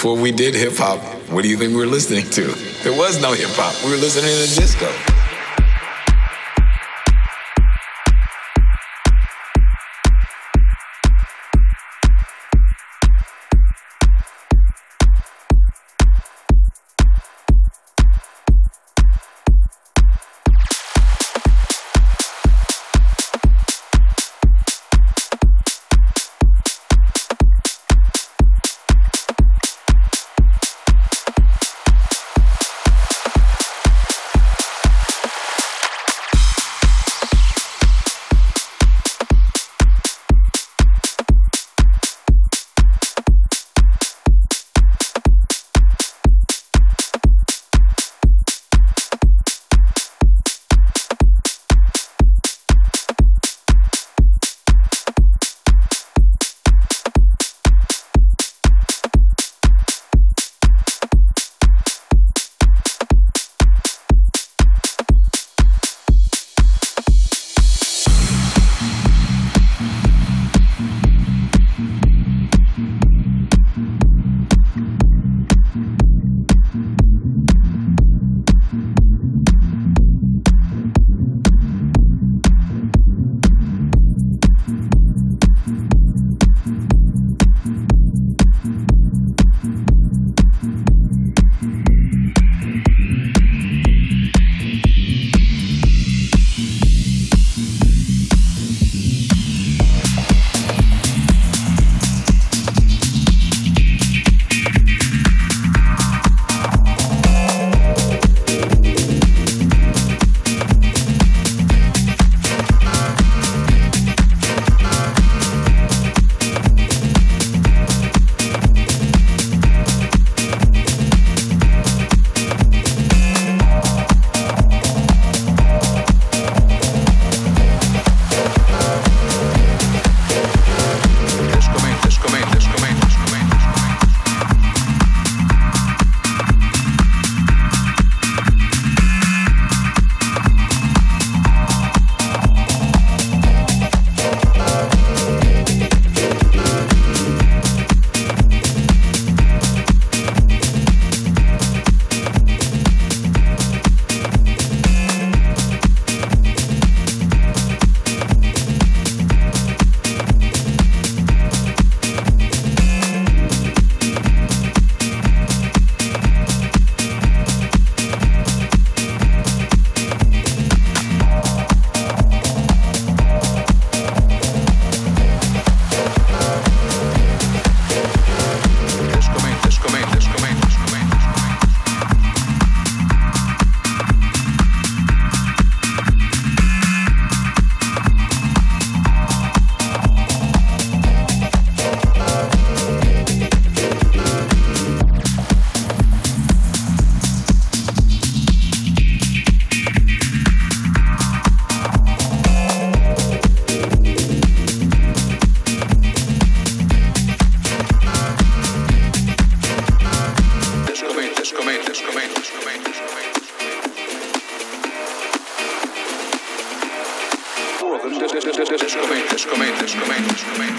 before we did hip hop, what do you think we were listening to? There was no hip hop. We were listening to disco.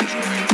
Thank you.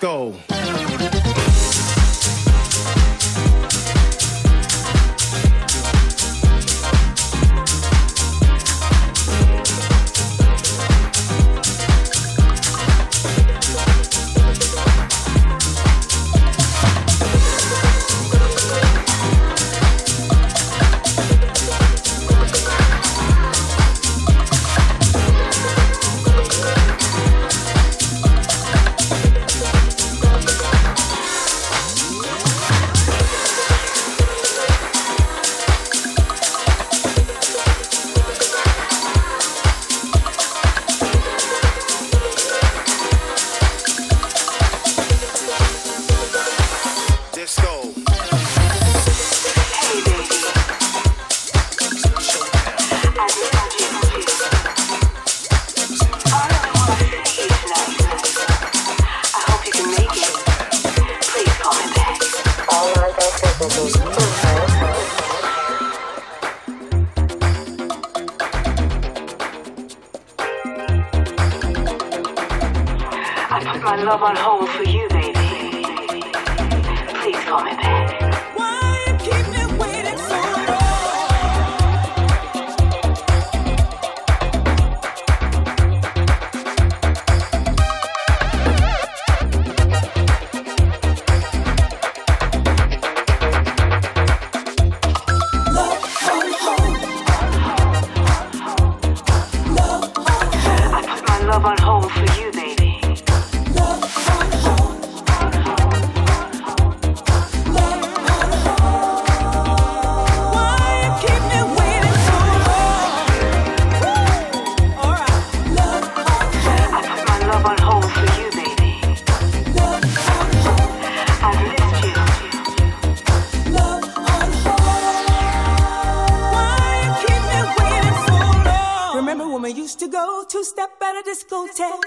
Disco. used to go two step at a discotheque.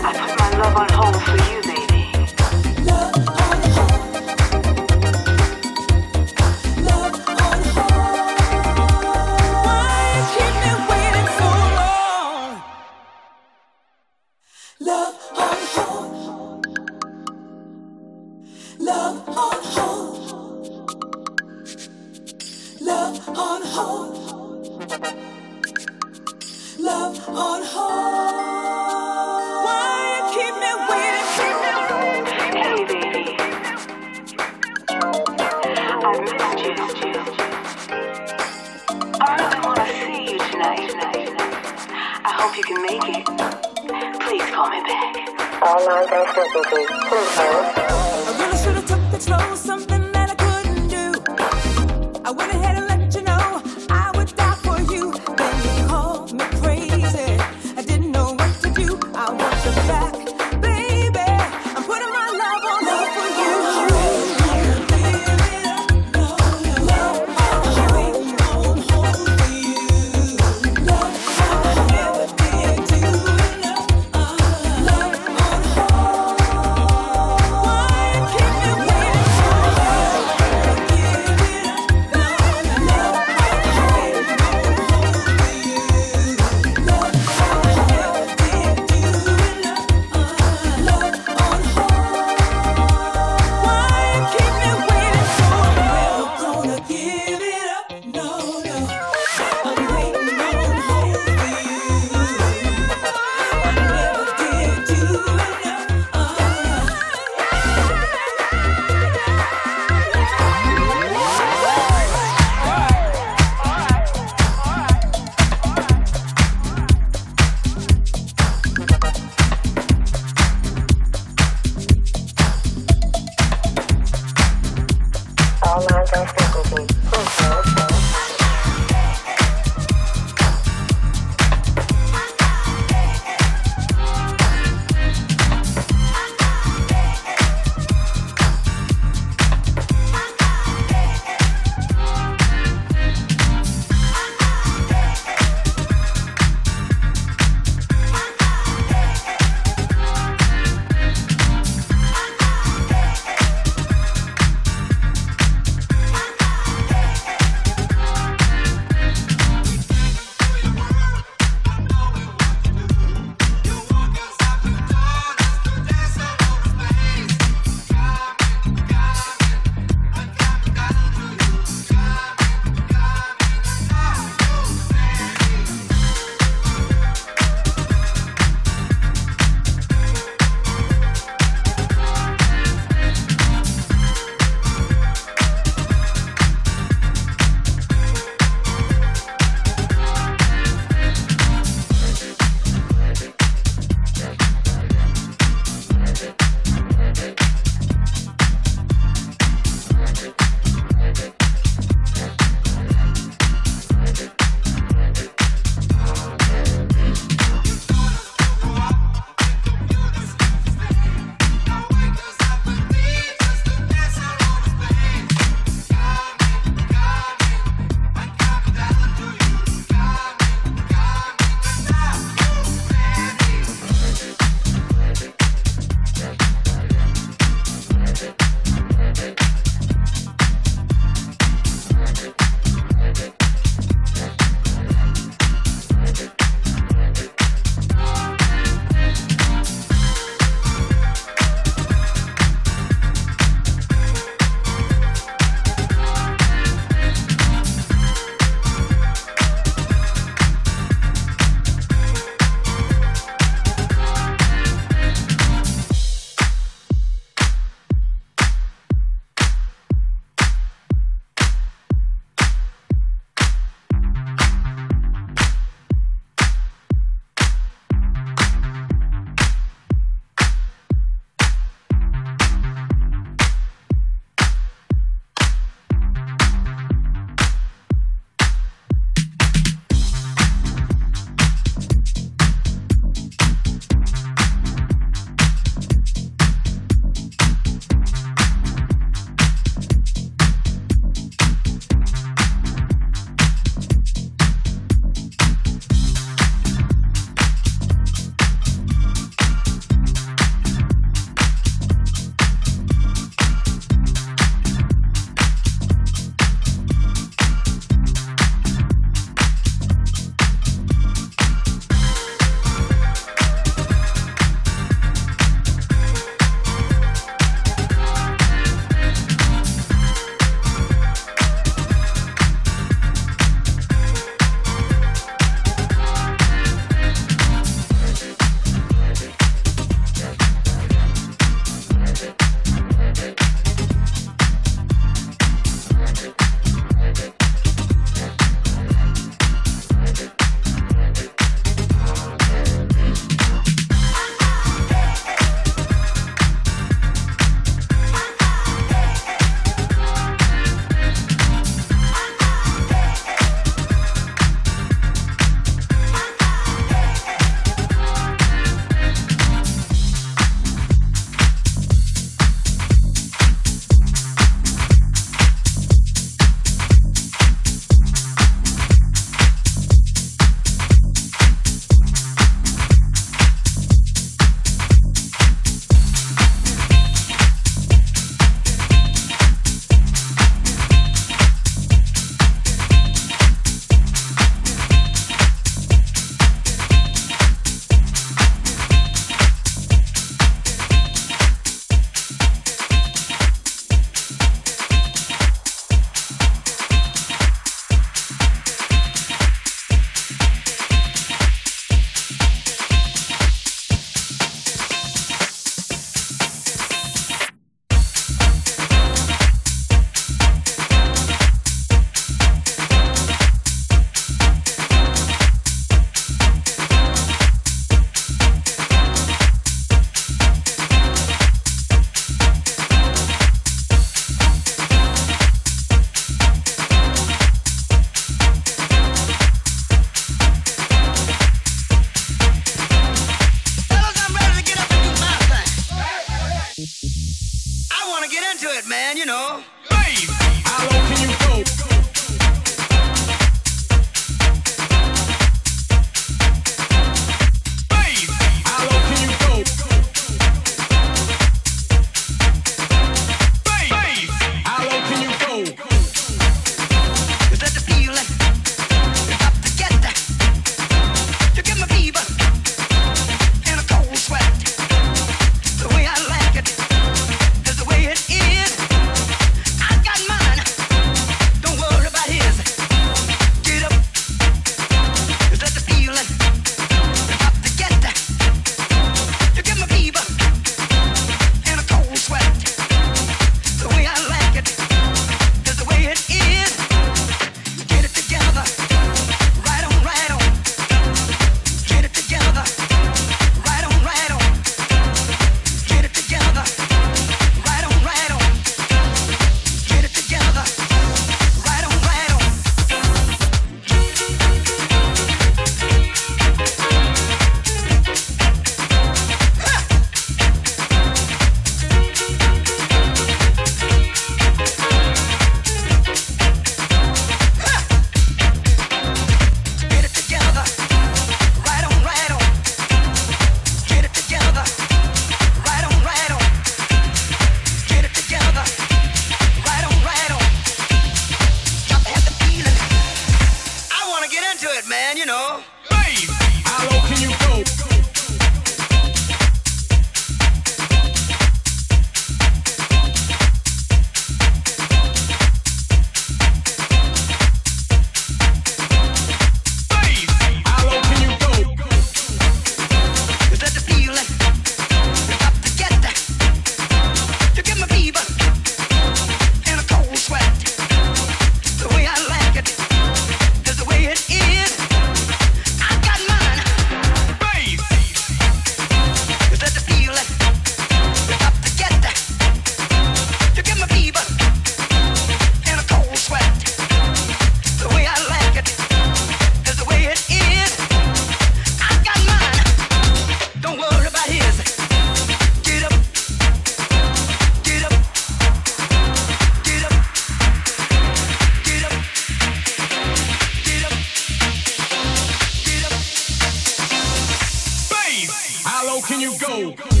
go. go.